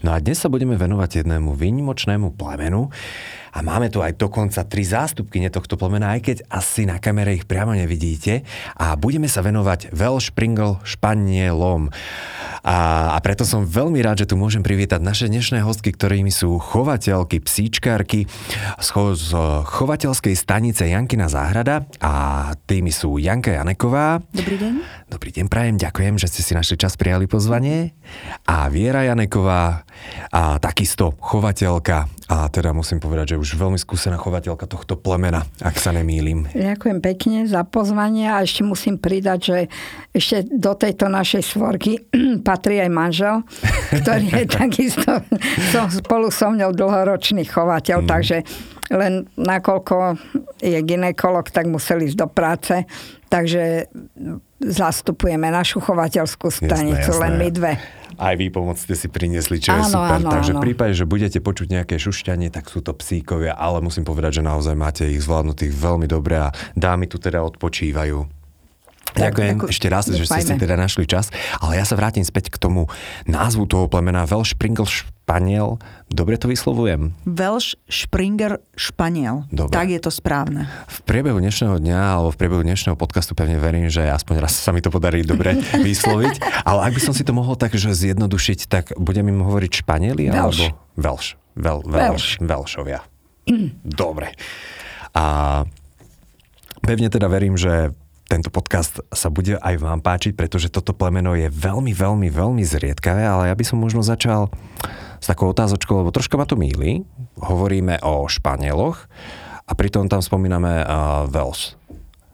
No a dnes sa budeme venovať jednému výnimočnému plemenu a máme tu aj dokonca tri zástupky tohto plemena, aj keď asi na kamere ich priamo nevidíte. A budeme sa venovať Welsh Pringle Španielom. A, a preto som veľmi rád, že tu môžem privítať naše dnešné hostky, ktorými sú chovateľky, psíčkárky z, cho- z chovateľskej stanice Jankina záhrada a tými sú Janka Janeková. Dobrý deň. Dobrý deň, prajem, ďakujem, že ste si našli čas prijali pozvanie. A Viera Janeková, a takisto chovateľka a teda musím povedať, že už veľmi skúsená chovateľka tohto plemena, ak sa nemýlim. Ďakujem pekne za pozvanie a ešte musím pridať, že ešte do tejto našej svorky patrí aj manžel, ktorý je takisto som spolu so mnou dlhoročný chovateľ, mm. takže len nakoľko je ginekolog, tak musel ísť do práce, takže zastupujeme našu chovateľskú stanicu, jasné, jasné. len my dve aj vy pomoc ste si priniesli, čo áno, je super. Áno, Takže áno. v prípade, že budete počuť nejaké šušťanie, tak sú to psíkovia, ale musím povedať, že naozaj máte ich zvládnutých veľmi dobre a dámy tu teda odpočívajú. Ďakujem tak, ešte raz, že ste si teda našli čas, ale ja sa vrátim späť k tomu názvu toho plemena Welsh Pringle Španiel. Dobre to vyslovujem? Welsh Springer Španiel. Dobre. Tak je to správne. V priebehu dnešného dňa alebo v priebehu dnešného podcastu pevne verím, že aspoň raz sa mi to podarí dobre vysloviť. Ale ak by som si to mohol takže zjednodušiť, tak budem im hovoriť Španieli? Welsh. Alebo Welsh. Wel, Welsh. Welshovia. Dobre. A pevne teda verím, že tento podcast sa bude aj vám páčiť, pretože toto plemeno je veľmi, veľmi, veľmi zriedkavé, ale ja by som možno začal s takou otázočkou, lebo troška ma to míli. Hovoríme o Španieloch a pritom tam spomíname uh, Wales,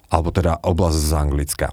alebo teda oblasť z Anglicka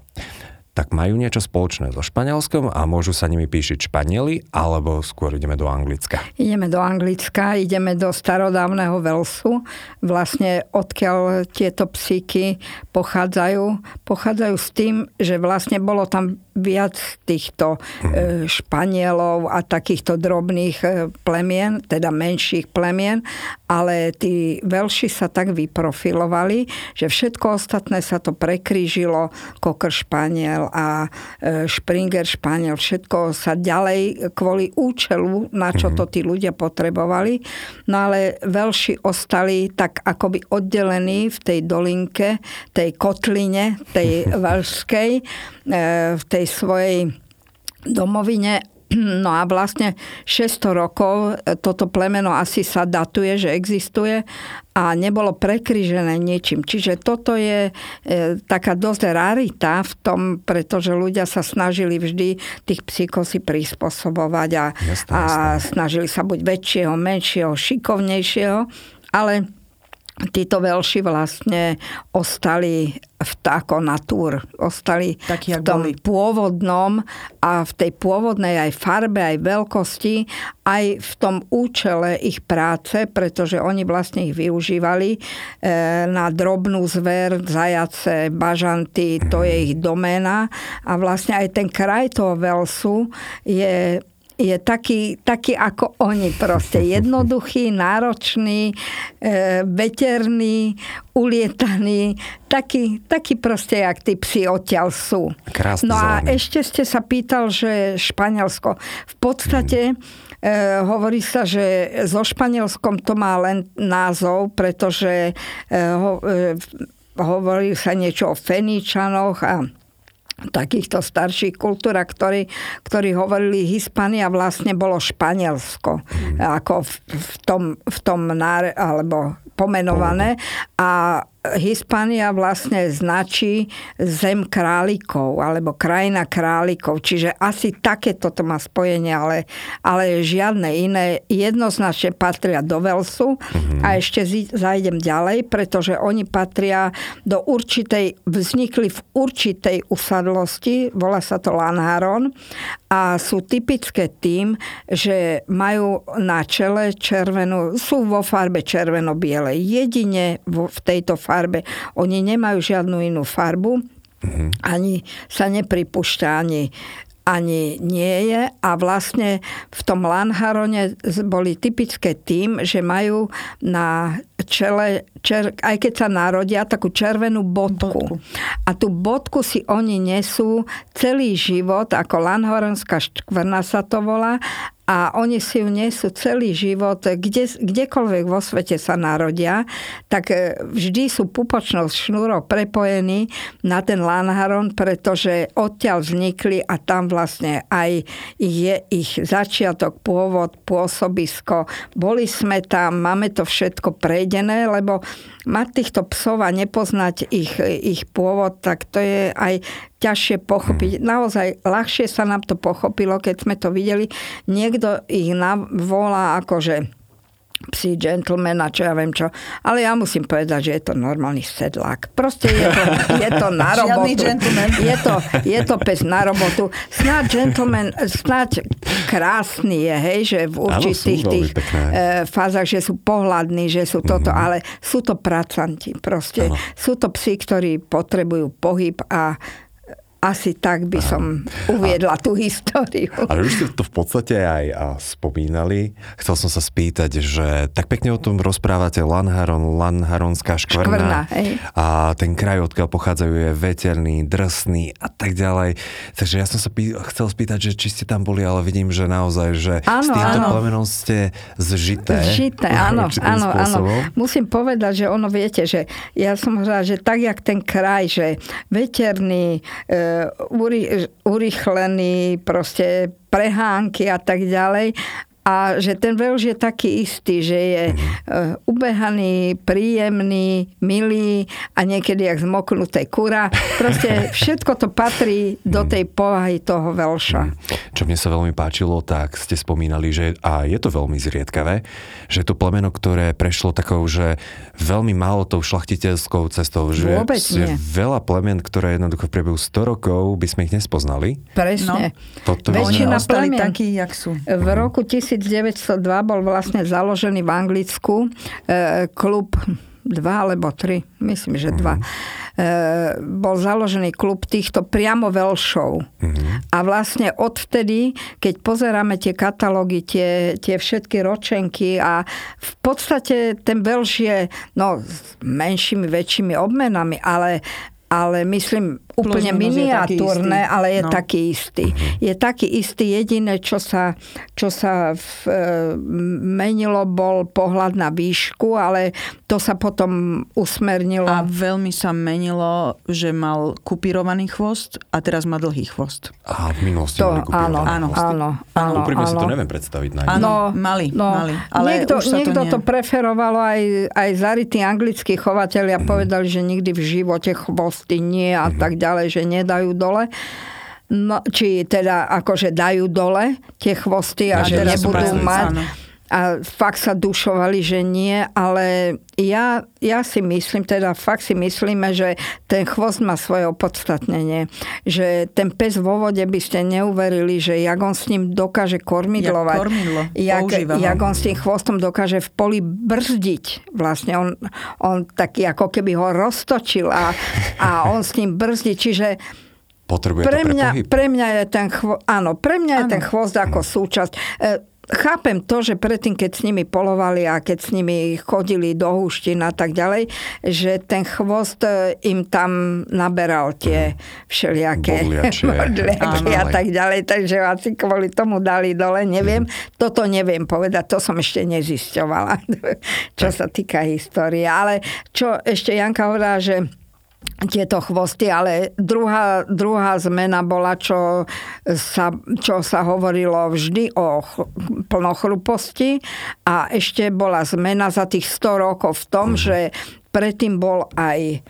tak majú niečo spoločné so Španielskom a môžu sa nimi píšiť Španieli, alebo skôr ideme do Anglicka? Ideme do Anglicka, ideme do starodávneho Velsu, vlastne odkiaľ tieto psíky pochádzajú. Pochádzajú s tým, že vlastne bolo tam viac týchto mm. Španielov a takýchto drobných e, plemien, teda menších plemien, ale tí veľši sa tak vyprofilovali, že všetko ostatné sa to prekrížilo, kokr Španiel a e, Springer Španiel, všetko sa ďalej kvôli účelu, na čo mhm. to tí ľudia potrebovali. No ale veľši ostali tak akoby oddelení v tej dolinke, tej kotline, tej veľskej, v tej tej svojej domovine No a vlastne 600 rokov e, toto plemeno asi sa datuje, že existuje a nebolo prekryžené niečím. Čiže toto je e, taká dosť rarita v tom, pretože ľudia sa snažili vždy tých psíkov si prispôsobovať a, jasne, a snažili sa buď väčšieho, menšieho, šikovnejšieho, ale títo veľši vlastne ostali v tako natúr. Ostali Taký, v tom boli. pôvodnom a v tej pôvodnej aj farbe, aj veľkosti, aj v tom účele ich práce, pretože oni vlastne ich využívali e, na drobnú zver, zajace, bažanty, to je ich doména. A vlastne aj ten kraj toho Velsu je je taký, taký ako oni proste. Jednoduchý, náročný, e, veterný, ulietaný, taký, taký proste, jak tí psi odtiaľ sú. Krásne no a zelený. ešte ste sa pýtal, že Španielsko. V podstate mm. e, hovorí sa, že so Španielskom to má len názov, pretože e, ho, e, hovorí sa niečo o Feničanoch a takýchto starších kultúr, ktorí, ktorí hovorili Hispania, vlastne bolo Španielsko, mm. ako v, v tom, v tom náre, alebo pomenované. A Hispania vlastne značí zem králikov alebo krajina králikov, čiže asi takéto to má spojenie, ale, ale žiadne iné. Jednoznačne patria do Velsu mm-hmm. a ešte zajdem ďalej, pretože oni patria do určitej, vznikli v určitej usadlosti, volá sa to Lanharon a sú typické tým, že majú na čele červenú, sú vo farbe červeno-bielej. Jedine v tejto farbe farbe. Oni nemajú žiadnu inú farbu, mm-hmm. ani sa nepripúšťa ani ani nie je a vlastne v tom Lanharone boli typické tým, že majú na čele, čer, aj keď sa narodia, takú červenú bodku. bodku. A tú bodku si oni nesú celý život, ako Lanhorenská škvrna sa to volá, a oni si ju nesú celý život, kde, kdekoľvek vo svete sa narodia, tak e, vždy sú pupočnou šnúrou prepojení na ten Lanharon, pretože odtiaľ vznikli a tam vlastne aj je ich začiatok, pôvod, pôsobisko. Boli sme tam, máme to všetko prejdené, lebo mať týchto psov a nepoznať ich, ich pôvod, tak to je aj ťažšie pochopiť. Mm. Naozaj ľahšie sa nám to pochopilo, keď sme to videli. Niekto ich volá akože psi gentlemana, čo ja viem čo. Ale ja musím povedať, že je to normálny sedlák. Proste je to, je to na robotu. Je to, je to pes na robotu. Snáď gentleman, snáď krásny je, hej, že v určitých tých e, fázach, že sú pohľadní, že sú toto, mm-hmm. ale sú to pracanti. Proste Áno. sú to psi, ktorí potrebujú pohyb a asi tak by som uviedla a, tú históriu. Ale už ste to v podstate aj spomínali. Chcel som sa spýtať, že tak pekne o tom rozprávate Lanharon, Lanharonská škvrna. škvrna a ten kraj, odkiaľ pochádzajú, je veterný, drsný a tak ďalej. Takže ja som sa pý, chcel spýtať, že či ste tam boli, ale vidím, že naozaj, že áno, s týmto áno. plemenom ste zžité. Zžité, áno, áno, áno. Musím povedať, že ono viete, že ja som hovorila, že tak, jak ten kraj, že veterný, e, urychlený, proste prehánky a tak ďalej a že ten veľž je taký istý, že je uh, ubehaný, príjemný, milý a niekedy jak zmoknuté kura. Proste všetko to patrí do tej povahy toho veľša. Čo mne sa veľmi páčilo, tak ste spomínali, že a je to veľmi zriedkavé, že to plemeno, ktoré prešlo takou, že veľmi málo tou šlachtiteľskou cestou, že Vôbec nie. veľa plemen, ktoré jednoducho v priebehu 100 rokov by sme ich nespoznali. Presne. No. Toto Väčšina plemen takí, jak sú. V roku 1000 1902 bol vlastne založený v Anglicku e, klub dva alebo tri, myslím, že dva. E, bol založený klub týchto priamo veľšov. A vlastne odvtedy, keď pozeráme tie katalógy, tie, tie všetky ročenky a v podstate ten veľš je no, s menšími, väčšími obmenami, ale ale myslím úplne miniatúrne, je ale je no. taký istý. Je taký istý. Jediné, čo sa, čo sa v, e, menilo, bol pohľad na výšku, ale to sa potom usmernilo. A veľmi sa menilo, že mal kupírovaný chvost a teraz má dlhý chvost. A v minulosti to, mali áno, áno, áno, áno, Úprimne si to neviem predstaviť. Áno, mali, no, mali. Ale niekto už sa niekto to, to preferovalo, aj, aj zarytí anglickí chovateľia mm. povedali, že nikdy v živote chvost prsty nie a mm-hmm. tak ďalej, že nedajú dole. No, či teda akože dajú dole tie chvosty a, a že nebudú mať. Áno a fakt sa dušovali, že nie, ale ja, ja si myslím, teda fakt si myslíme, že ten chvost má svoje opodstatnenie. Že ten pes vo vode by ste neuverili, že jak on s ním dokáže kormidlovať. Jak kormidlo. Jak, jak on s tým chvostom dokáže v poli brzdiť. Vlastne on, on taký ako keby ho roztočil a, a on s ním brzdí. Čiže Potrebuje pre mňa, pre, pre mňa je ten chvost, áno, pre mňa je ten chvost ako súčasť. Chápem to, že predtým, keď s nimi polovali a keď s nimi chodili do húštin a tak ďalej, že ten chvost e, im tam naberal tie všelijaké modliaky a tak ďalej, takže asi kvôli tomu dali dole, neviem. Mm. Toto neviem povedať, to som ešte nezisťovala, čo sa týka histórie. Ale čo ešte Janka hovorila, že tieto chvosty, ale druhá, druhá zmena bola, čo sa, čo sa hovorilo vždy o ch- plnochruposti a ešte bola zmena za tých 100 rokov v tom, mm. že predtým bol aj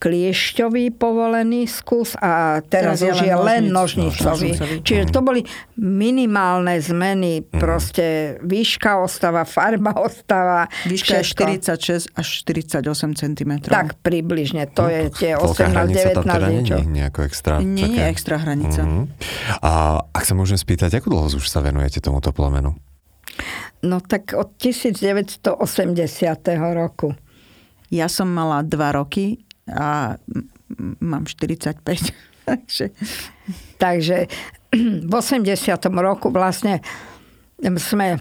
kliešťový povolený skus a teraz, Teraz už je len len nožnic- nožnicový. nožnicový. Čiže to boli minimálne zmeny, proste výška ostáva, farba ostáva. Výška je všetko. 46 až 48 cm. Tak približne, to je tie hranica tam 18-19 teda nie nejako extra. Nie je také. extra hranica. Mhm. A ak sa môžem spýtať, ako dlho už sa venujete tomuto plemenu? No tak od 1980. roku. Ja som mala 2 roky a mám 45. Takže Takže v 80. roku vlastne sme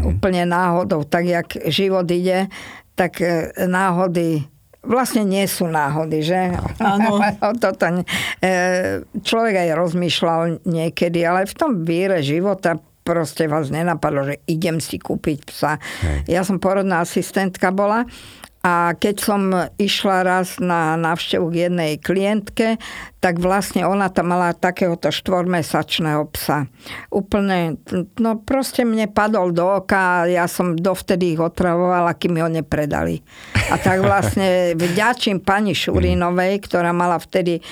úplne náhodou, tak jak život ide, tak e, náhody vlastne nie sú náhody, že? Áno. Toto, e, človek aj rozmýšľal niekedy, ale v tom víre života proste vás nenapadlo, že idem si kúpiť psa. Ja som porodná asistentka bola a keď som išla raz na návštevu k jednej klientke, tak vlastne ona tam mala takéhoto štvormesačného psa. Úplne, no proste mne padol do oka a ja som dovtedy ich otravovala, kým mi ho nepredali. A tak vlastne vďačím pani Šurinovej, ktorá mala vtedy e,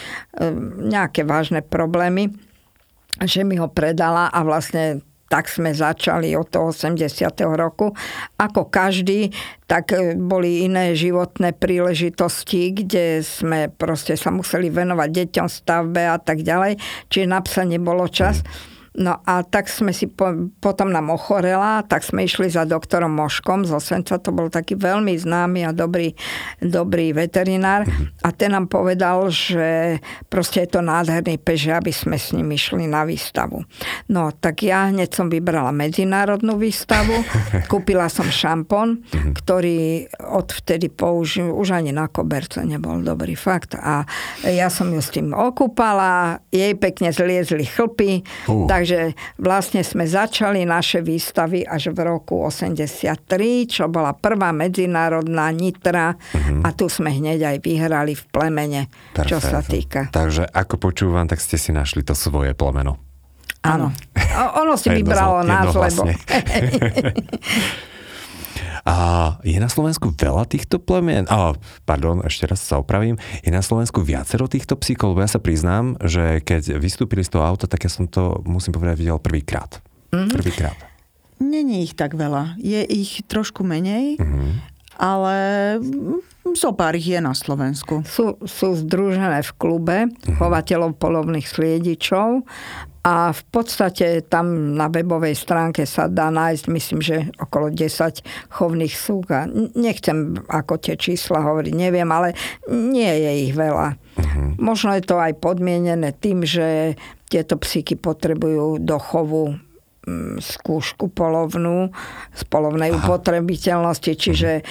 nejaké vážne problémy, že mi ho predala a vlastne tak sme začali od toho 80. roku. Ako každý, tak e, boli iné životné príležitosti, kde sme proste sa museli venovať deťom stavbe a tak ďalej. Čiže na psa nebolo čas. No a tak sme si, po, potom nám ochorela, tak sme išli za doktorom Moškom z Osenca, to bol taký veľmi známy a dobrý, dobrý veterinár. A ten nám povedal, že proste je to nádherný pes, že aby sme s ním išli na výstavu. No tak ja hneď som vybrala medzinárodnú výstavu, kúpila som šampón, ktorý odvtedy použil, už ani na koberce nebol dobrý fakt. A ja som ju s tým okúpala, jej pekne zliezli chlpy, Uh. takže vlastne sme začali naše výstavy až v roku 83, čo bola prvá medzinárodná Nitra a tu sme hneď aj vyhrali v plemene, čo sa týka. Takže ako počúvam, tak ste si našli to svoje plemeno. Áno. Ono si vybralo nás, lebo... A je na Slovensku veľa týchto plemien? A, pardon, ešte raz sa opravím. Je na Slovensku viacero týchto psíkov? Lebo ja sa priznám, že keď vystúpili z toho auta, tak ja som to, musím povedať, videl prvýkrát. Mhm. Prvýkrát. Není ich tak veľa. Je ich trošku menej, ale mm, zo pár ich je na Slovensku. sú, sú združené v klube chovateľov polovných sliedičov a v podstate tam na webovej stránke sa dá nájsť, myslím, že okolo 10 chovných súk a nechcem ako tie čísla hovoriť, neviem, ale nie je ich veľa. Možno je to aj podmienené tým, že tieto psíky potrebujú do chovu mm, skúšku polovnú z polovnej upotrebiteľnosti, čiže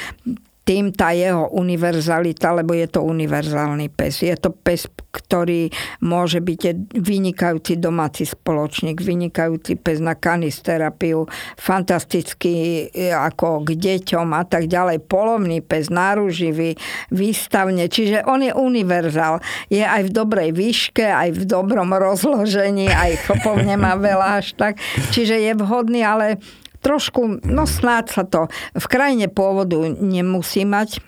tým tá jeho univerzalita, lebo je to univerzálny pes. Je to pes, ktorý môže byť vynikajúci domáci spoločník, vynikajúci pes na kanisterapiu, fantastický e, ako k deťom a tak ďalej, polovný pes, náruživý, výstavne, čiže on je univerzál. Je aj v dobrej výške, aj v dobrom rozložení, aj chlpov nemá veľa až tak. Čiže je vhodný, ale trošku, no snáď sa to v krajine pôvodu nemusí mať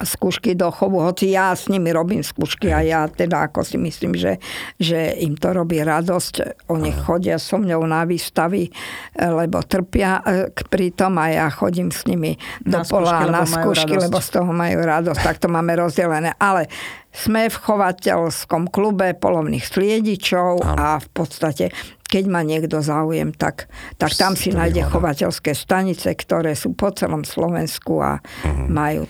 skúšky do chovu, hoci ja s nimi robím skúšky a ja teda ako si myslím, že, že im to robí radosť. Oni chodia so mňou na výstavy, lebo trpia e, k pritom a ja chodím s nimi do Na pola skúšky, lebo na majú skúšky, lebo z toho majú radosť. Tak to máme rozdelené. Ale sme v chovateľskom klube polovných sliedičov a v podstate keď má niekto záujem, tak, tak tam si nájde chovateľské stanice, ktoré sú po celom Slovensku a majú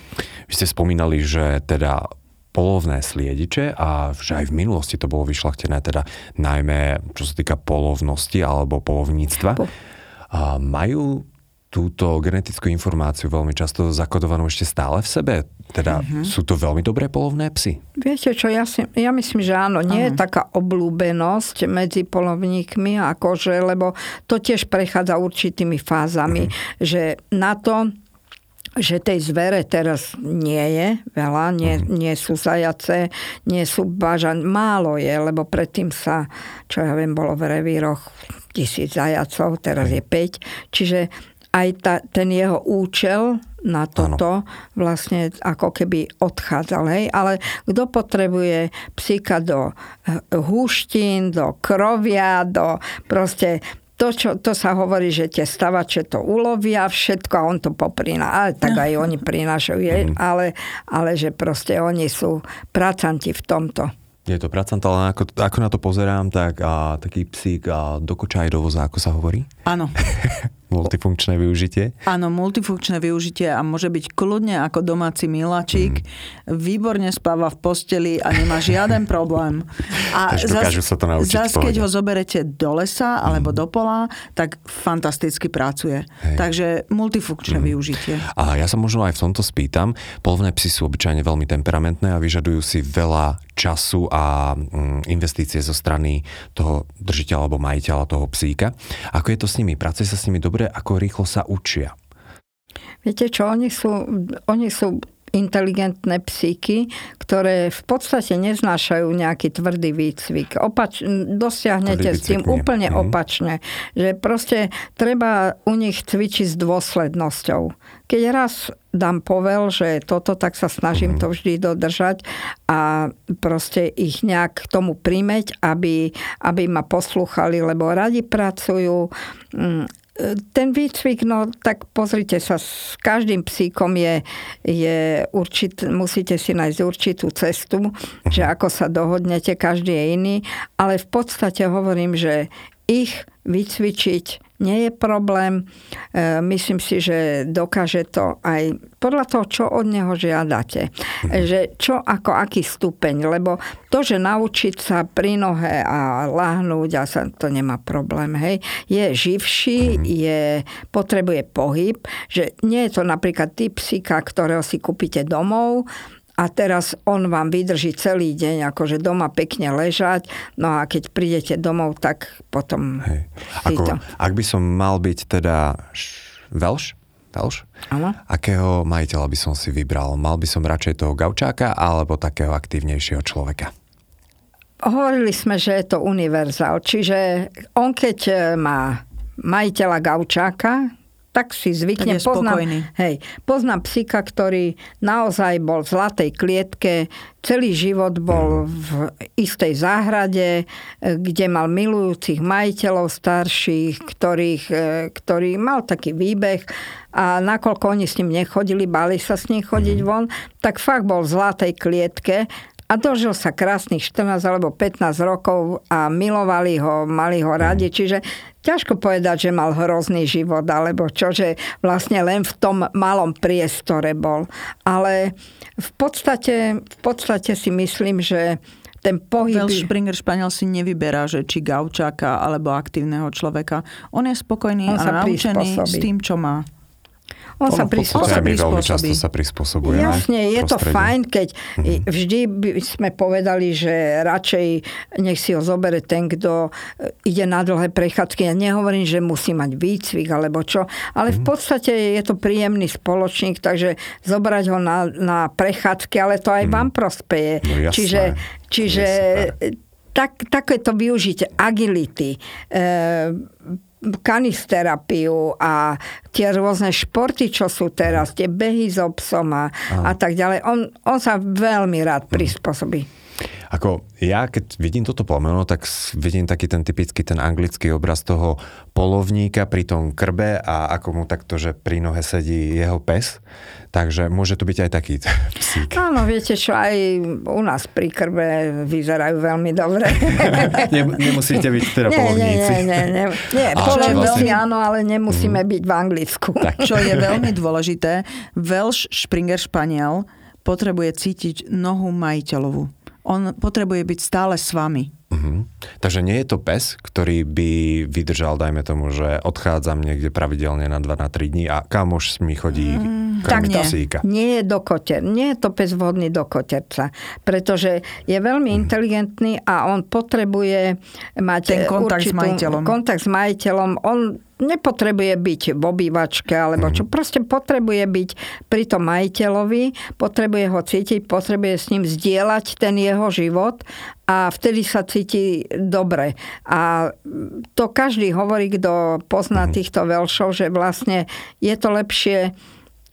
Vy ste spomínali, že teda polovné sliediče a že aj v minulosti to bolo vyšľachtené teda najmä čo sa týka polovnosti alebo polovníctva. Po- A majú túto genetickú informáciu veľmi často zakodovanú ešte stále v sebe? Teda Mhm. sú to veľmi dobré polovné psy? Viete čo, ja, si, ja myslím, že áno. Nie je taká oblúbenosť medzi polovníkmi, akože, lebo to tiež prechádza určitými fázami, že na to, že tej zvere teraz nie je veľa, nie, nie sú zajace, nie sú bažan, málo je, lebo predtým sa, čo ja viem, bolo v revíroch tisíc zajacov, teraz je 5, čiže aj ta, ten jeho účel na toto ano. vlastne ako keby odchádzal. Hej? Ale kto potrebuje psíka do eh, húštín, do krovia, do proste to, čo, to sa hovorí, že tie stavače to ulovia všetko a on to popriná. Ale tak aj oni prinášajú, mm. ale, ale že proste oni sú pracanti v tomto. Je to pracant, ale ako, ako na to pozerám, tak a, taký psík a do koča aj do voza, ako sa hovorí? Áno. multifunkčné využitie? Áno, multifunkčné využitie a môže byť kľudne ako domáci miláčik. Mm. Výborne spáva v posteli a nemá žiaden problém. A zas, sa to naučiť zas, keď ho zoberete do lesa alebo mm. do pola, tak fantasticky pracuje. Hej. Takže multifunkčné mm. využitie. A ja sa možno aj v tomto spýtam. Polovné psy sú obyčajne veľmi temperamentné a vyžadujú si veľa času a mm, investície zo strany toho držiteľa alebo majiteľa toho psíka. Ako je to s nimi? Pracuje sa s nimi dobre? Ako rýchlo sa učia? Viete čo, oni sú, oni sú inteligentné psíky, ktoré v podstate neznášajú nejaký tvrdý výcvik. Opač, dosiahnete s tým úplne mm. opačne. Že proste treba u nich cvičiť s dôslednosťou. Keď raz dám povel, že toto, tak sa snažím mm. to vždy dodržať a proste ich nejak k tomu prímeť, aby, aby ma poslúchali, lebo radi pracujú, mm, ten výcvik, no tak pozrite sa, s každým psíkom je, je určit, musíte si nájsť určitú cestu, že ako sa dohodnete, každý je iný, ale v podstate hovorím, že ich vycvičiť nie je problém. E, myslím si, že dokáže to aj podľa toho, čo od neho žiadate. Mhm. Že čo ako aký stupeň, lebo to, že naučiť sa pri nohe a láhnuť a sa, to nemá problém. Hej. Je živší, mhm. je, potrebuje pohyb, že nie je to napríklad typ psíka, ktorého si kúpite domov, a teraz on vám vydrží celý deň, akože doma pekne ležať, no a keď prídete domov, tak potom Hej. Ako, to... Ak by som mal byť teda veľš, Velš? Áno. Akého majiteľa by som si vybral? Mal by som radšej toho gaučáka alebo takého aktívnejšieho človeka? Hovorili sme, že je to univerzál. Čiže on keď e, má majiteľa gaučáka, tak si zvykne. Tak poznám, hej, poznám psika, ktorý naozaj bol v zlatej klietke, celý život bol v istej záhrade, kde mal milujúcich majiteľov starších, ktorých, e, ktorý mal taký výbeh a nakoľko oni s ním nechodili, bali sa s ním chodiť mhm. von, tak fakt bol v zlatej klietke a dožil sa krásnych 14 alebo 15 rokov a milovali ho, mali ho radi. Mm. Čiže ťažko povedať, že mal hrozný život, alebo čo, že vlastne len v tom malom priestore bol. Ale v podstate, v podstate si myslím, že ten pohyb... Vel Springer Španiel si nevyberá, že či gaučáka alebo aktívneho človeka. On je spokojný On a naučený s tým, čo má. On sa prispôsobí. Veľmi často sa prispôsobuje. Jasne, je to fajn, keď mm-hmm. vždy by sme povedali, že radšej nech si ho zobere ten, kto e, ide na dlhé prechádzky. Ja nehovorím, že musí mať výcvik alebo čo, ale v mhm. podstate je to príjemný spoločník, takže zobrať ho na, na prechádzky, ale to aj mm-hmm. vám prospeje. No, jasné, čiže čiže tak, takéto využitie agility, e, kanisterapiu a tie rôzne športy, čo sú teraz, tie behy s obsom a, a tak ďalej. On, on sa veľmi rád prispôsobí. Ako ja, keď vidím toto plemeno, tak vidím taký ten typický, ten anglický obraz toho polovníka pri tom krbe a ako mu takto, že pri nohe sedí jeho pes. Takže môže to byť aj taký psík. Áno, viete čo, aj u nás pri krbe vyzerajú veľmi dobre. nemusíte byť teda nie, polovníci. Nie, nie, nie. nie polovníci vlastne... áno, ale nemusíme mm. byť v Anglicku. Tak. Čo je veľmi dôležité, Welsh Springer Španiel potrebuje cítiť nohu majiteľovu on potrebuje byť stále s vami. Uh-huh. Takže nie je to pes, ktorý by vydržal, dajme tomu, že odchádzam niekde pravidelne na 2 na 3 dní a kam už mi chodí mm, tak nie, nie je do koter. Nie je to pes vhodný do koterca, pretože je veľmi uh-huh. inteligentný a on potrebuje mať ten kontakt určitú, s majiteľom. Kontakt s majiteľom. On nepotrebuje byť v obývačke, alebo čo. Mhm. Proste potrebuje byť pri tom majiteľovi, potrebuje ho cítiť, potrebuje s ním zdieľať ten jeho život a vtedy sa cíti dobre. A to každý hovorí, kto pozná mhm. týchto veľšov, že vlastne je to lepšie,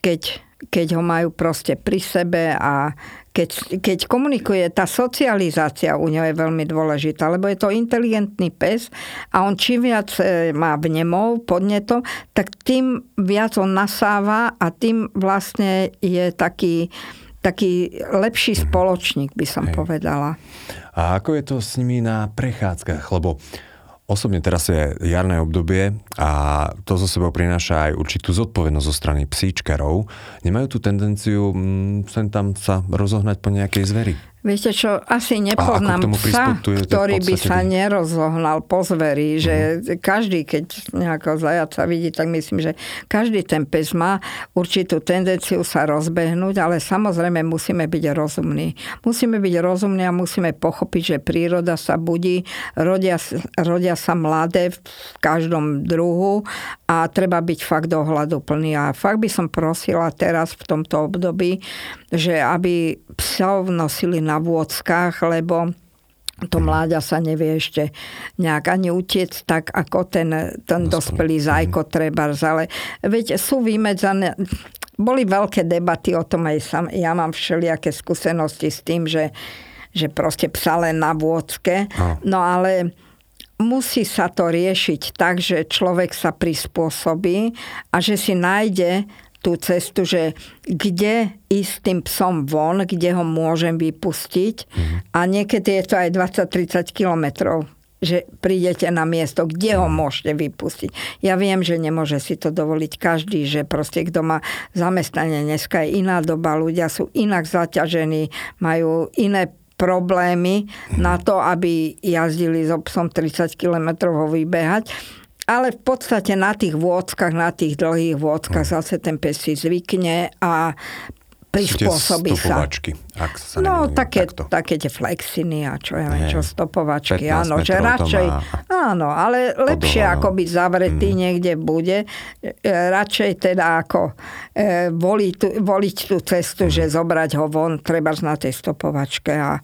keď keď ho majú proste pri sebe a keď, keď komunikuje, tá socializácia u neho je veľmi dôležitá, lebo je to inteligentný pes a on čím viac e, má vnemov, podnetov, tak tým viac on nasáva a tým vlastne je taký, taký lepší spoločník, by som Hej. povedala. A ako je to s nimi na prechádzkach? Lebo Osobne teraz je jarné obdobie a to zo sebou prináša aj určitú zodpovednosť zo strany psíčkarov. Nemajú tú tendenciu mm, sem tam sa rozohnať po nejakej zveri? Viete čo, asi nepoznám psa, ktorý by sa nerozohnal po zveri, že uh-huh. každý, keď nejakého zajaca vidí, tak myslím, že každý ten pes má určitú tendenciu sa rozbehnúť, ale samozrejme musíme byť rozumní. Musíme byť rozumní a musíme pochopiť, že príroda sa budí, rodia, rodia sa mladé v každom druhu a treba byť fakt dohľadu plný. A fakt by som prosila teraz v tomto období, že aby psov nosili na vôdzkach, lebo to mláďa sa nevie ešte nejak ani utiec tak, ako ten, ten dospelý zajko treba. Ale veď sú vymedzané, boli veľké debaty o tom, aj sam, ja mám všelijaké skúsenosti s tým, že, že proste psa len na vôdzke. No ale musí sa to riešiť tak, že človek sa prispôsobí a že si nájde tú cestu, že kde ísť tým psom von, kde ho môžem vypustiť mm-hmm. a niekedy je to aj 20-30 kilometrov že prídete na miesto, kde ho mhm. môžete vypustiť. Ja viem, že nemôže si to dovoliť každý, že proste kto má zamestnanie, dneska je iná doba, ľudia sú inak zaťažení, majú iné problémy mm. na to, aby jazdili s so psom 30 km ho vybehať. Ale v podstate na tých vôdzkach, na tých dlhých vôdzkach no. zase ten pes si zvykne a prispôsobí sa. ak sa No, také, také tie flexiny a čo ja viem, čo stopovačky. Áno, že radšej, áno, ale lepšie Podoba, ako byť zavretý mm. niekde bude. E, radšej teda ako e, voliť, tú, voliť tú cestu, mm. že zobrať ho von, treba na tej stopovačke a,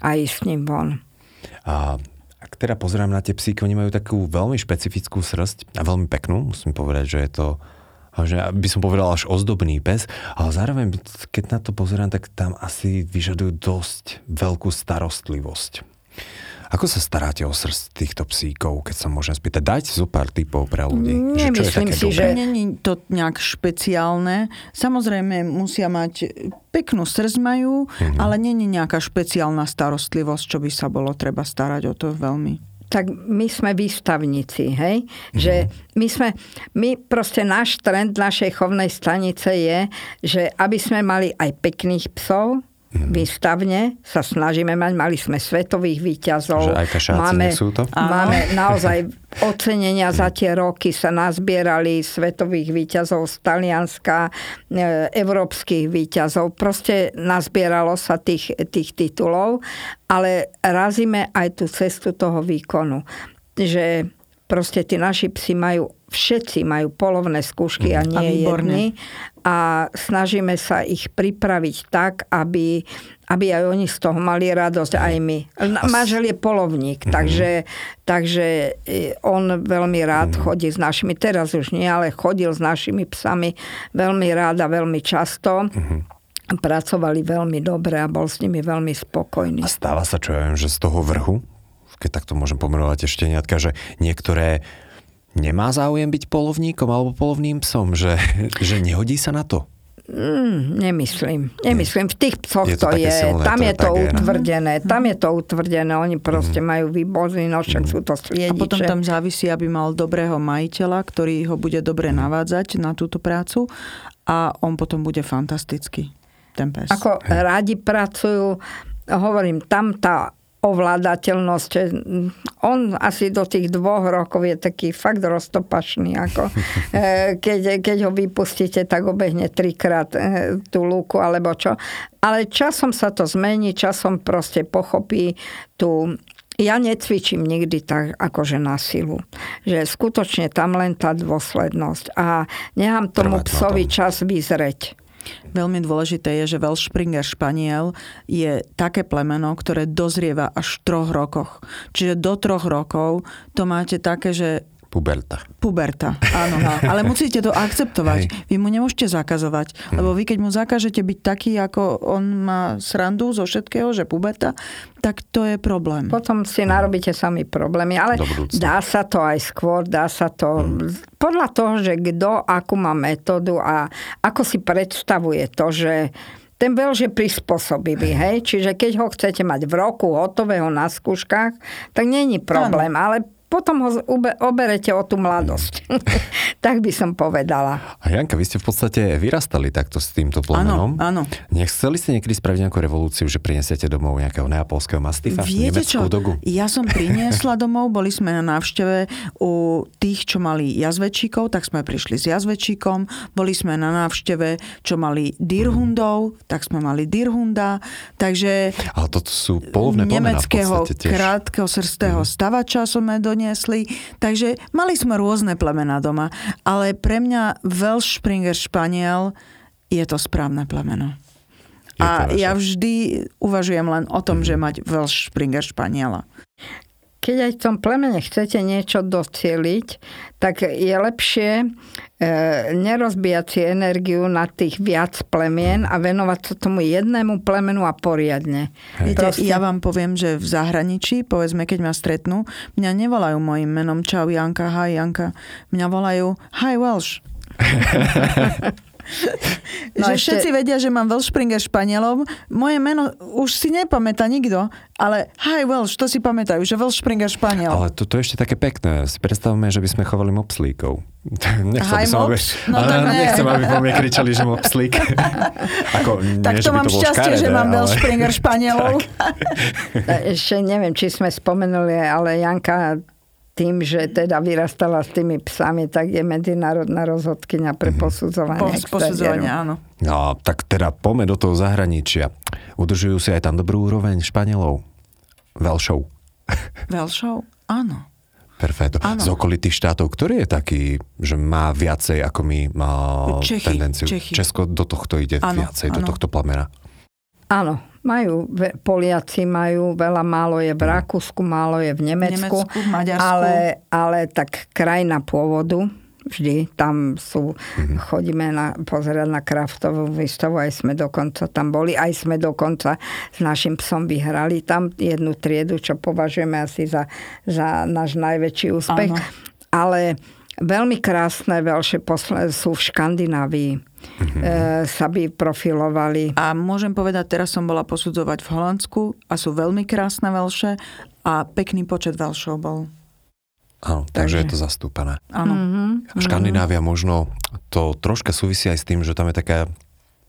a ísť s ním von. A ak teda pozerám na tie psíky, oni majú takú veľmi špecifickú srst a veľmi peknú, musím povedať, že je to že by som povedal až ozdobný pes, ale zároveň, keď na to pozerám, tak tam asi vyžadujú dosť veľkú starostlivosť. Ako sa staráte o srdc týchto psíkov, keď sa môžem spýtať? Dajte zo pár typov pre ľudí. Nemyslím si, dobré? že není to nejak špeciálne. Samozrejme musia mať peknú srdc majú, mm-hmm. ale není nejaká špeciálna starostlivosť, čo by sa bolo treba starať o to veľmi tak my sme výstavníci, hej? Mm-hmm. Že my sme, my proste náš trend našej chovnej stanice je, že aby sme mali aj pekných psov, Mm-hmm. Výstavne sa snažíme mať, mali sme svetových výťazov. Že aj máme, sú to? Máme naozaj ocenenia za tie roky sa nazbierali svetových výťazov z Talianska, e, európskych výťazov. Proste nazbieralo sa tých, tých titulov, ale razíme aj tú cestu toho výkonu. Že proste tí naši psi majú, všetci majú polovné skúšky a mhm. nie a jedni a snažíme sa ich pripraviť tak, aby, aby aj oni z toho mali radosť, aj my. Mážel je polovník, mm-hmm. takže, takže e, on veľmi rád mm-hmm. chodí s našimi, teraz už nie, ale chodil s našimi psami veľmi rád a veľmi často. Mm-hmm pracovali veľmi dobre a bol s nimi veľmi spokojný. A stáva sa, čo ja viem, že z toho vrhu, keď takto môžem pomenovať ešte nejaká, že niektoré nemá záujem byť polovníkom alebo polovným psom, že, že nehodí sa na to? Mm, nemyslím. Nemyslím. V tých psoch je to, to je. Silné, tam to je to utvrdené. Je. Tam je to utvrdené. Oni proste mm. majú výbozy, no však mm. sú to sliediče. A potom tam závisí, aby mal dobrého majiteľa, ktorý ho bude dobre mm. navádzať na túto prácu a on potom bude fantastický, ten pes. Ako Hej. radi pracujú, hovorím, tam tá ovládateľnosť. On asi do tých dvoch rokov je taký fakt roztopačný. Ako, e, keď, keď ho vypustíte, tak obehne trikrát e, tú lúku alebo čo. Ale časom sa to zmení, časom proste pochopí tú ja necvičím nikdy tak akože na silu. Že skutočne tam len tá dôslednosť. A nechám tomu psovi čas vyzreť. Veľmi dôležité je, že Welsh Springer Španiel je také plemeno, ktoré dozrieva až v troch rokoch. Čiže do troch rokov to máte také, že Puberta. Puberta, áno. Ale musíte to akceptovať. Hej. Vy mu nemôžete zakazovať. Lebo vy, keď mu zakážete byť taký, ako on má srandu zo všetkého, že puberta, tak to je problém. Potom si narobíte sami problémy, ale dá sa to aj skôr, dá sa to podľa toho, že kto akú má metódu a ako si predstavuje to, že ten veľ je prispôsobivý, hej? Čiže keď ho chcete mať v roku hotového na skúškach, tak není problém, ale potom ho ube- oberete o tú mladosť. tak by som povedala. A Janka, vy ste v podstate vyrastali takto s týmto plemenom. áno. Nechceli ste niekedy spraviť nejakú revolúciu, že prinesiete domov nejakého neapolského mastifa, Viete čo? dogu? Ja som priniesla domov, boli sme na návšteve u tých, čo mali jazvečíkov, tak sme prišli s jazvečíkom. Boli sme na návšteve, čo mali dirhundov, tak sme mali dirhunda. Takže Ale toto sú polovné nemeckého podstate tiež. Krátkeho srstého stavača sme doniesli. Takže mali sme rôzne plemená doma. Ale pre mňa Welsh Springer Španiel je to správne plemeno. Je A ja vždy uvažujem len o tom, Mhm. že mať Welsh Springer Španiela. Keď aj v tom plemene chcete niečo docieliť, tak je lepšie e, nerozbíjať si energiu na tých viac plemien a venovať sa tomu jednému plemenu a poriadne. Viete, Proste- ja vám poviem, že v zahraničí, povedzme, keď ma stretnú, mňa nevolajú mojim menom Čau Janka, hi Janka. Mňa volajú Hi Welsh. No že ešte- všetci vedia, že mám Welsh Springer Španielov. Moje meno už si nepamätá nikto, ale Hi Welsh, to si pamätajú, že Welsh Springer Španiel. Ale toto je ešte také pekné. Si predstavme, že by sme chovali mopslíkov. Nechcel by som, aby? No ale tak nie. nechcem, aby po mne kričali, že mopslík. Ako, tak nie, to že mám to šťastie, že škaredé, mám Welsh ale- Springer Španielov. E, Ešte neviem, či sme spomenuli, ale Janka tým, že teda vyrastala s tými psami, tak je medzinárodná rozhodkynia pre posudzovanie. Po, posudzovanie, áno. No, tak teda poďme do toho zahraničia. Udržujú si aj tam dobrú úroveň Španielov. Velšov. Welshov? Áno. Perfetto. Áno. Z okolitých štátov, ktorý je taký, že má viacej ako my má Čechy, tendenciu? Čechy. Česko do tohto ide Áno, viacej, do áno. tohto plamena. Áno, majú, Poliaci majú, veľa málo je v Rakúsku, málo je v Nemecku. Nemecku, v Maďarsku. Ale, ale tak krajina pôvodu, vždy tam sú, chodíme na, pozerať na kraftovú výstavu, aj sme dokonca tam boli, aj sme dokonca s našim psom vyhrali tam jednu triedu, čo považujeme asi za, za náš najväčší úspech. Áno. Ale veľmi krásne veľšie posle sú v Škandinávii. E, sa by profilovali. A môžem povedať, teraz som bola posudzovať v Holandsku a sú veľmi krásne veľše a pekný počet veľšov bol. Áno, takže je to zastúpené. Áno. Mhm. Škandinávia možno to troška súvisí aj s tým, že tam je taká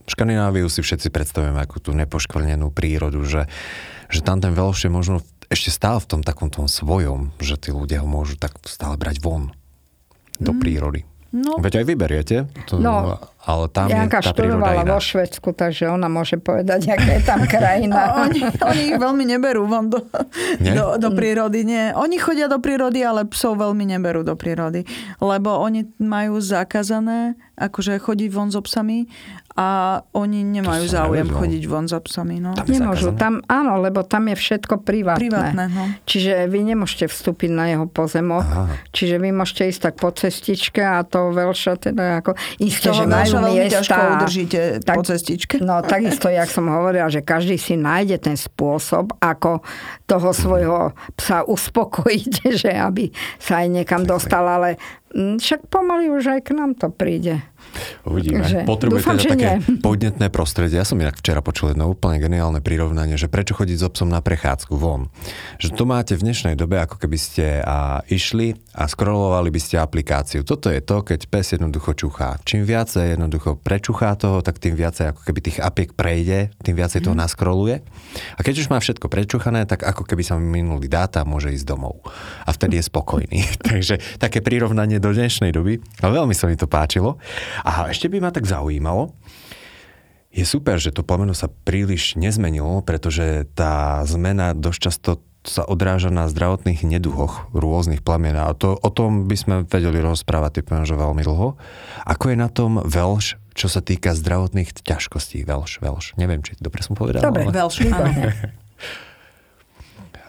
Škandináviu si všetci predstavujeme ako tú nepoškvrnenú prírodu, že, že tam ten veľš je možno ešte stále v tom takom tom svojom, že tí ľudia ho môžu tak stále brať von do prírody. No. Veď aj vyberiete, to, No, ale tam Janka je tá príroda iná. vo Švedsku, takže ona môže povedať, aká je tam krajina. oni, oni ich veľmi neberú von do, Nie? do, do prírody. Nie. Oni chodia do prírody, ale psov veľmi neberú do prírody. Lebo oni majú zakázané akože chodiť von so psami a oni nemajú záujem chodiť von so psami. No. Tam je Nemôžu, tam, áno, lebo tam je všetko privátne. Privátne, no. Čiže vy nemôžete vstúpiť na jeho pozemok. Aha. Čiže vy môžete ísť tak po cestičke a to veľša teda ako... Isté, že majú miesta. ťažko udržíte po cestičke. No takisto, jak som hovorila, že každý si nájde ten spôsob, ako toho svojho psa uspokojiť, že aby sa aj niekam dostal, ale však pomaly už aj k nám to príde. Uvidíme. Takže Potrebuje dúfam, teda že také nie. podnetné prostredie. Ja som inak včera počul jedno úplne geniálne prirovnanie, že prečo chodiť so psom na prechádzku von. Že to máte v dnešnej dobe, ako keby ste a, išli a scrollovali by ste aplikáciu. Toto je to, keď pes jednoducho čuchá. Čím viacej jednoducho prečuchá toho, tak tým viacej ako keby tých apiek prejde, tým viacej Mhm. toho naskroluje. A keď už má všetko prečuchané, tak ako keby sa minuli dáta, môže ísť domov. A vtedy je spokojný. Takže také prirovnanie do dnešnej doby. Ale veľmi sa mi to páčilo. A ešte by ma tak zaujímalo, je super, že to plameno sa príliš nezmenilo, pretože tá zmena dosť často sa odráža na zdravotných neduhoch rôznych plamien. A to, o tom by sme vedeli rozprávať, typujem, že veľmi dlho. Ako je na tom veľš, čo sa týka zdravotných ťažkostí? Veľš, veľš. Neviem, či dobre som povedal. Dobre, ale... Veľš, áno.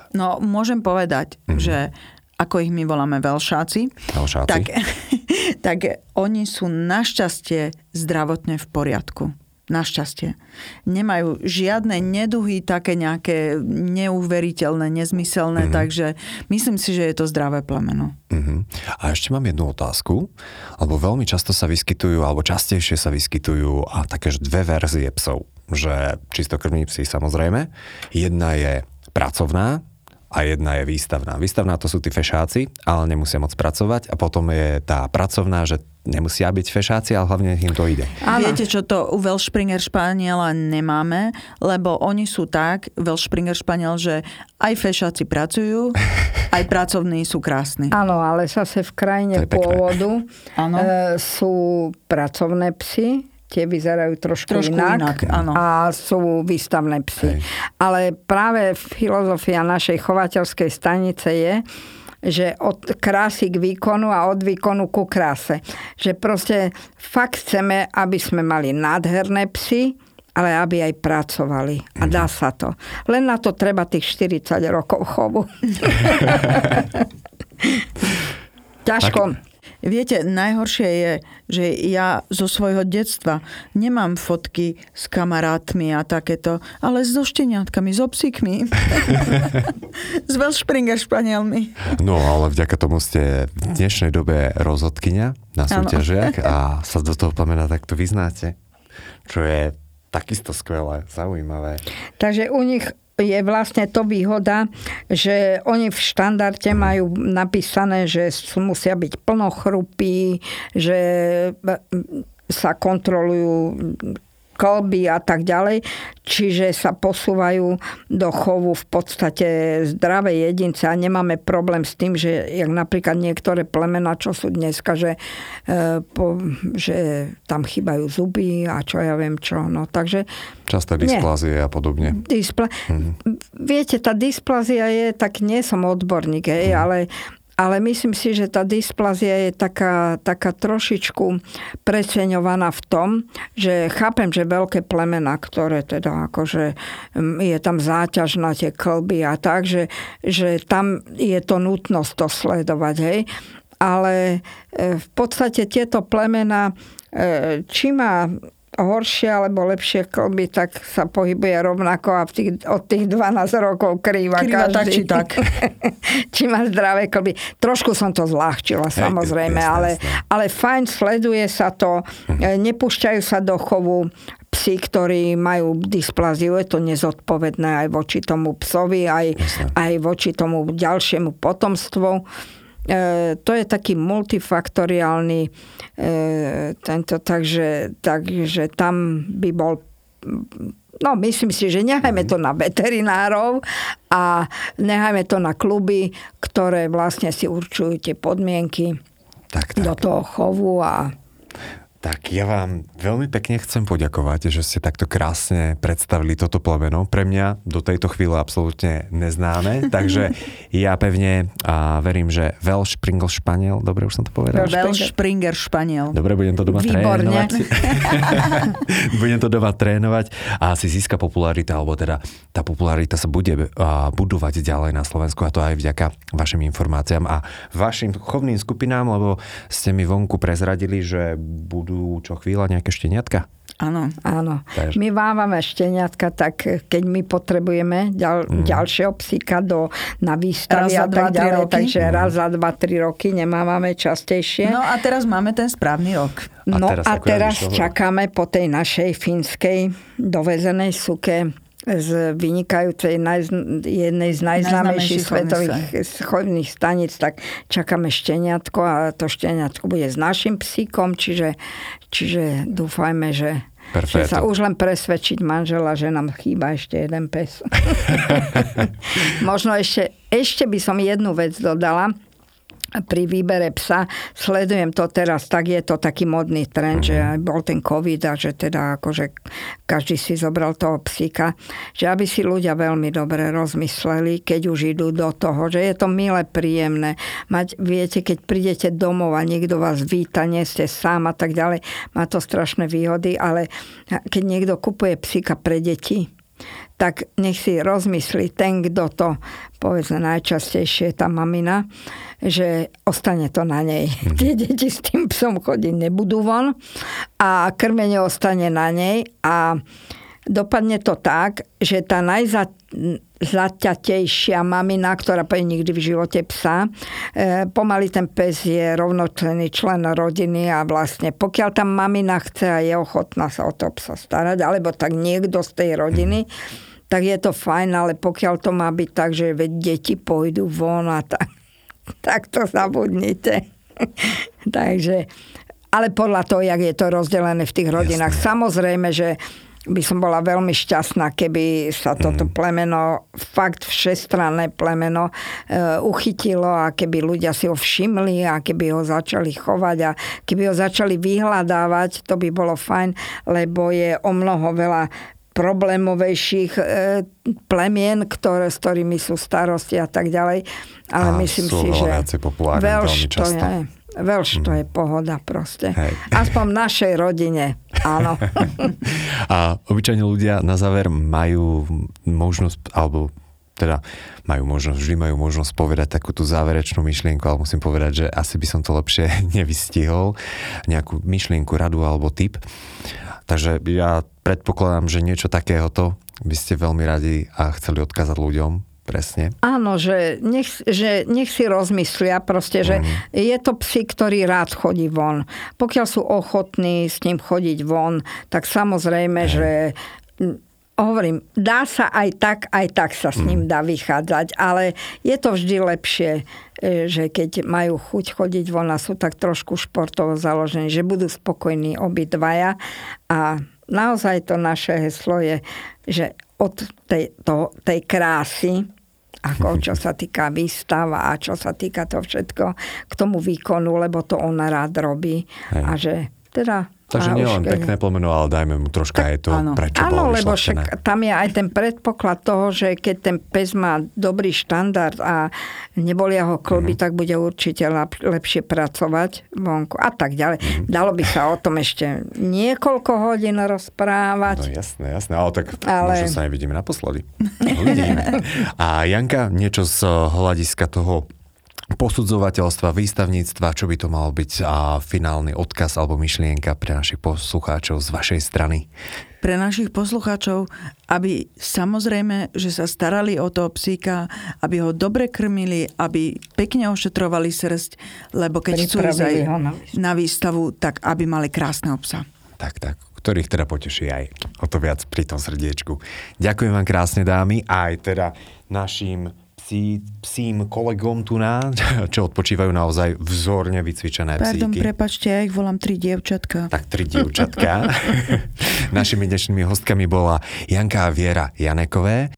No, môžem povedať, Mhm. že ako ich my voláme velšáci, Velšáci. tak, tak oni sú našťastie zdravotne v poriadku. Našťastie. Nemajú žiadne neduhy, také nejaké neuveriteľné, nezmyselné, mm. takže myslím si, že je to zdravé plemeno. Uh-huh. A ešte mám jednu otázku, lebo veľmi často sa vyskytujú, alebo častejšie sa vyskytujú a také dve verzie psov. Že čistokrvní psi samozrejme. Jedna je pracovná, a jedna je výstavná. Výstavná to sú tí fešáci, ale nemusia moc pracovať a potom je tá pracovná, že nemusia byť fešáci, ale hlavne im to ide. Áno. Viete, čo to u Welshspringer Španiela nemáme, lebo oni sú tak, Welshspringer Španiel, že aj fešáci pracujú, aj pracovní sú krásni. Áno, ale zase v krajine pôvodu e, sú pracovné psy, tie vyzerajú trošku, trošku inak, inak áno. a sú výstavné psy. Hej. Ale práve filozofia našej chovateľskej stanice je, že od krásy k výkonu a od výkonu ku kráse. Že proste fakt chceme, aby sme mali nádherné psy, ale aby aj pracovali. A dá mhm. sa to. Len na to treba tých 40 rokov chovu. Ťažko. Viete, najhoršie je, že ja zo svojho detstva nemám fotky s kamarátmi a takéto, ale so šteniatkami, so psíkmi. s Welshspringer španielmi. No, ale vďaka tomu ste v dnešnej dobe rozhodkynia na súťažiach a sa do toho plamena takto vyznáte, čo je takisto skvelé, zaujímavé. Takže u nich je vlastne to výhoda, že oni v štandarde majú napísané, že musia byť plnochrupí, že sa kontrolujú kolby a tak ďalej. Čiže sa posúvajú do chovu v podstate zdravé jedince a nemáme problém s tým, že jak napríklad niektoré plemena, čo sú dneska, že, e, po, že tam chýbajú zuby a čo ja viem čo. No, takže, Časté dysplazie a podobne. Displa- mhm. Viete, tá dysplazia je, tak nie som odborník, mhm. ale ale myslím si, že tá dysplazia je taká, taká trošičku preceňovaná v tom, že chápem, že veľké plemena, ktoré teda akože mm, je tam záťaž na tie klby a tak, že, že tam je to nutnosť to sledovať, hej. Ale e, v podstate tieto plemena, e, či má horšie alebo lepšie klby, tak sa pohybuje rovnako a v tých, od tých 12 rokov krýva, krýva každý. tak či tak. či má zdravé klby. Trošku som to zľahčila, Hej, samozrejme, jasne, ale, jasne. ale fajn, sleduje sa to, mhm. nepúšťajú sa do chovu psi, ktorí majú dysplaziu, je to nezodpovedné aj voči tomu psovi, aj, aj voči tomu ďalšiemu potomstvu. E, to je taký multifaktoriálny e, tento, takže, takže tam by bol No, myslím si, že nechajme to na veterinárov a nechajme to na kluby, ktoré vlastne si určujú tie podmienky tak, tak. do toho chovu a tak ja vám veľmi pekne chcem poďakovať, že ste takto krásne predstavili toto plemeno. Pre mňa do tejto chvíle absolútne neznáme, takže ja pevne a verím, že Welsh Springer Španiel, dobre už som to povedal? Welsh Springer Španiel. Dobre, budem to doma Výborne. trénovať. budem to doma trénovať a si získa popularita, alebo teda tá popularita sa bude budovať ďalej na Slovensku a to aj vďaka vašim informáciám a vašim chovným skupinám, lebo ste mi vonku prezradili, že budú budú čo chvíľa nejaké šteniatka? Áno. Áno. Takže... My máme šteniatka, tak keď my potrebujeme ďal, mm. ďalšieho psíka do, na výstavy a tak ďalej, roky. takže mm. raz za dva, tri roky nemávame častejšie. No a teraz máme ten správny rok. No a teraz, a teraz čakáme po tej našej fínskej dovezenej suke z vynikajúcej naj, jednej z najznámejších svetových chodných stanic, tak čakáme šteniatko a to šteniatko bude s našim psíkom, čiže, čiže dúfajme, že Perfetto. Že sa už len presvedčiť manžela, že nám chýba ešte jeden pes. Možno ešte, ešte by som jednu vec dodala pri výbere psa, sledujem to teraz, tak je to taký modný trend, že aj bol ten COVID a že teda akože každý si zobral toho psíka, že aby si ľudia veľmi dobre rozmysleli, keď už idú do toho, že je to milé, príjemné. Mať, viete, keď prídete domov a niekto vás víta, nie ste sám a tak ďalej, má to strašné výhody, ale keď niekto kupuje psíka pre deti, tak nech si rozmyslí ten, kto to, povedzme najčastejšie tá mamina, že ostane to na nej. Mm. Tie deti s tým psom chodiť nebudú von a krmenie ostane na nej a dopadne to tak, že tá najzaťatejšia mamina, ktorá povie nikdy v živote psa, e, pomaly ten pes je rovnocenný člen rodiny a vlastne pokiaľ tá mamina chce a je ochotná sa o to psa starať, alebo tak niekto z tej rodiny, tak je to fajn, ale pokiaľ to má byť tak, že veď deti pôjdu von a tak, tak to zabudnite. Takže, ale podľa toho, jak je to rozdelené v tých rodinách. Jasne. Samozrejme, že by som bola veľmi šťastná, keby sa toto mm. plemeno, fakt všestranné plemeno, e, uchytilo a keby ľudia si ho všimli a keby ho začali chovať a keby ho začali vyhľadávať, to by bolo fajn, lebo je o mnoho veľa problémovejších e, plemien, ktoré, s ktorými sú starosti a tak ďalej. Ale a myslím si, že veľš to je Veľš to je pohoda proste. Hej. Aspoň v našej rodine, áno. A obyčajne ľudia na záver majú možnosť, alebo teda majú možnosť, vždy majú možnosť povedať takú tú záverečnú myšlienku, ale musím povedať, že asi by som to lepšie nevystihol, nejakú myšlienku, radu alebo tip. Takže ja predpokladám, že niečo takéhoto by ste veľmi radi a chceli odkázať ľuďom, Presne. Áno, že nech, že nech si rozmyslia proste, že mm. je to psi, ktorý rád chodí von. Pokiaľ sú ochotní s ním chodiť von, tak samozrejme, mm. že hovorím, dá sa aj tak, aj tak sa s ním mhm. dá vychádzať, ale je to vždy lepšie, že keď majú chuť chodiť von a sú tak trošku športovo založení, že budú spokojní obidvaja a naozaj to naše heslo je, že od tej, to, tej krásy ako čo sa týka výstava a čo sa týka to všetko k tomu výkonu, lebo to ona rád robí. Hej. A že teda Takže nie len pekné plomeno, ale dajme mu troška tak, aj to, áno. prečo Áno, lebo však tam je aj ten predpoklad toho, že keď ten pes má dobrý štandard a nebolia ho klby, mm-hmm. tak bude určite lepšie pracovať vonku a tak ďalej. Mm-hmm. Dalo by sa o tom ešte niekoľko hodín rozprávať. No jasné, jasné, ale tak ale... možno sa nevidíme naposledy. Uvidíme. A Janka, niečo z hľadiska toho posudzovateľstva, výstavníctva, čo by to mal byť a finálny odkaz alebo myšlienka pre našich poslucháčov z vašej strany? Pre našich poslucháčov, aby samozrejme, že sa starali o toho psíka, aby ho dobre krmili, aby pekne ošetrovali srst, lebo keď chcú ísť aj na výstavu, tak aby mali krásneho psa. Tak, tak ktorých teda poteší aj o to viac pri tom srdiečku. Ďakujem vám krásne dámy a aj teda našim psí, psím kolegom tu na, čo odpočívajú naozaj vzorne vycvičené psíky. Pardon, prepačte, ja ich volám tri dievčatka. Tak tri dievčatka. Našimi dnešnými hostkami bola Janka a Viera Janekové.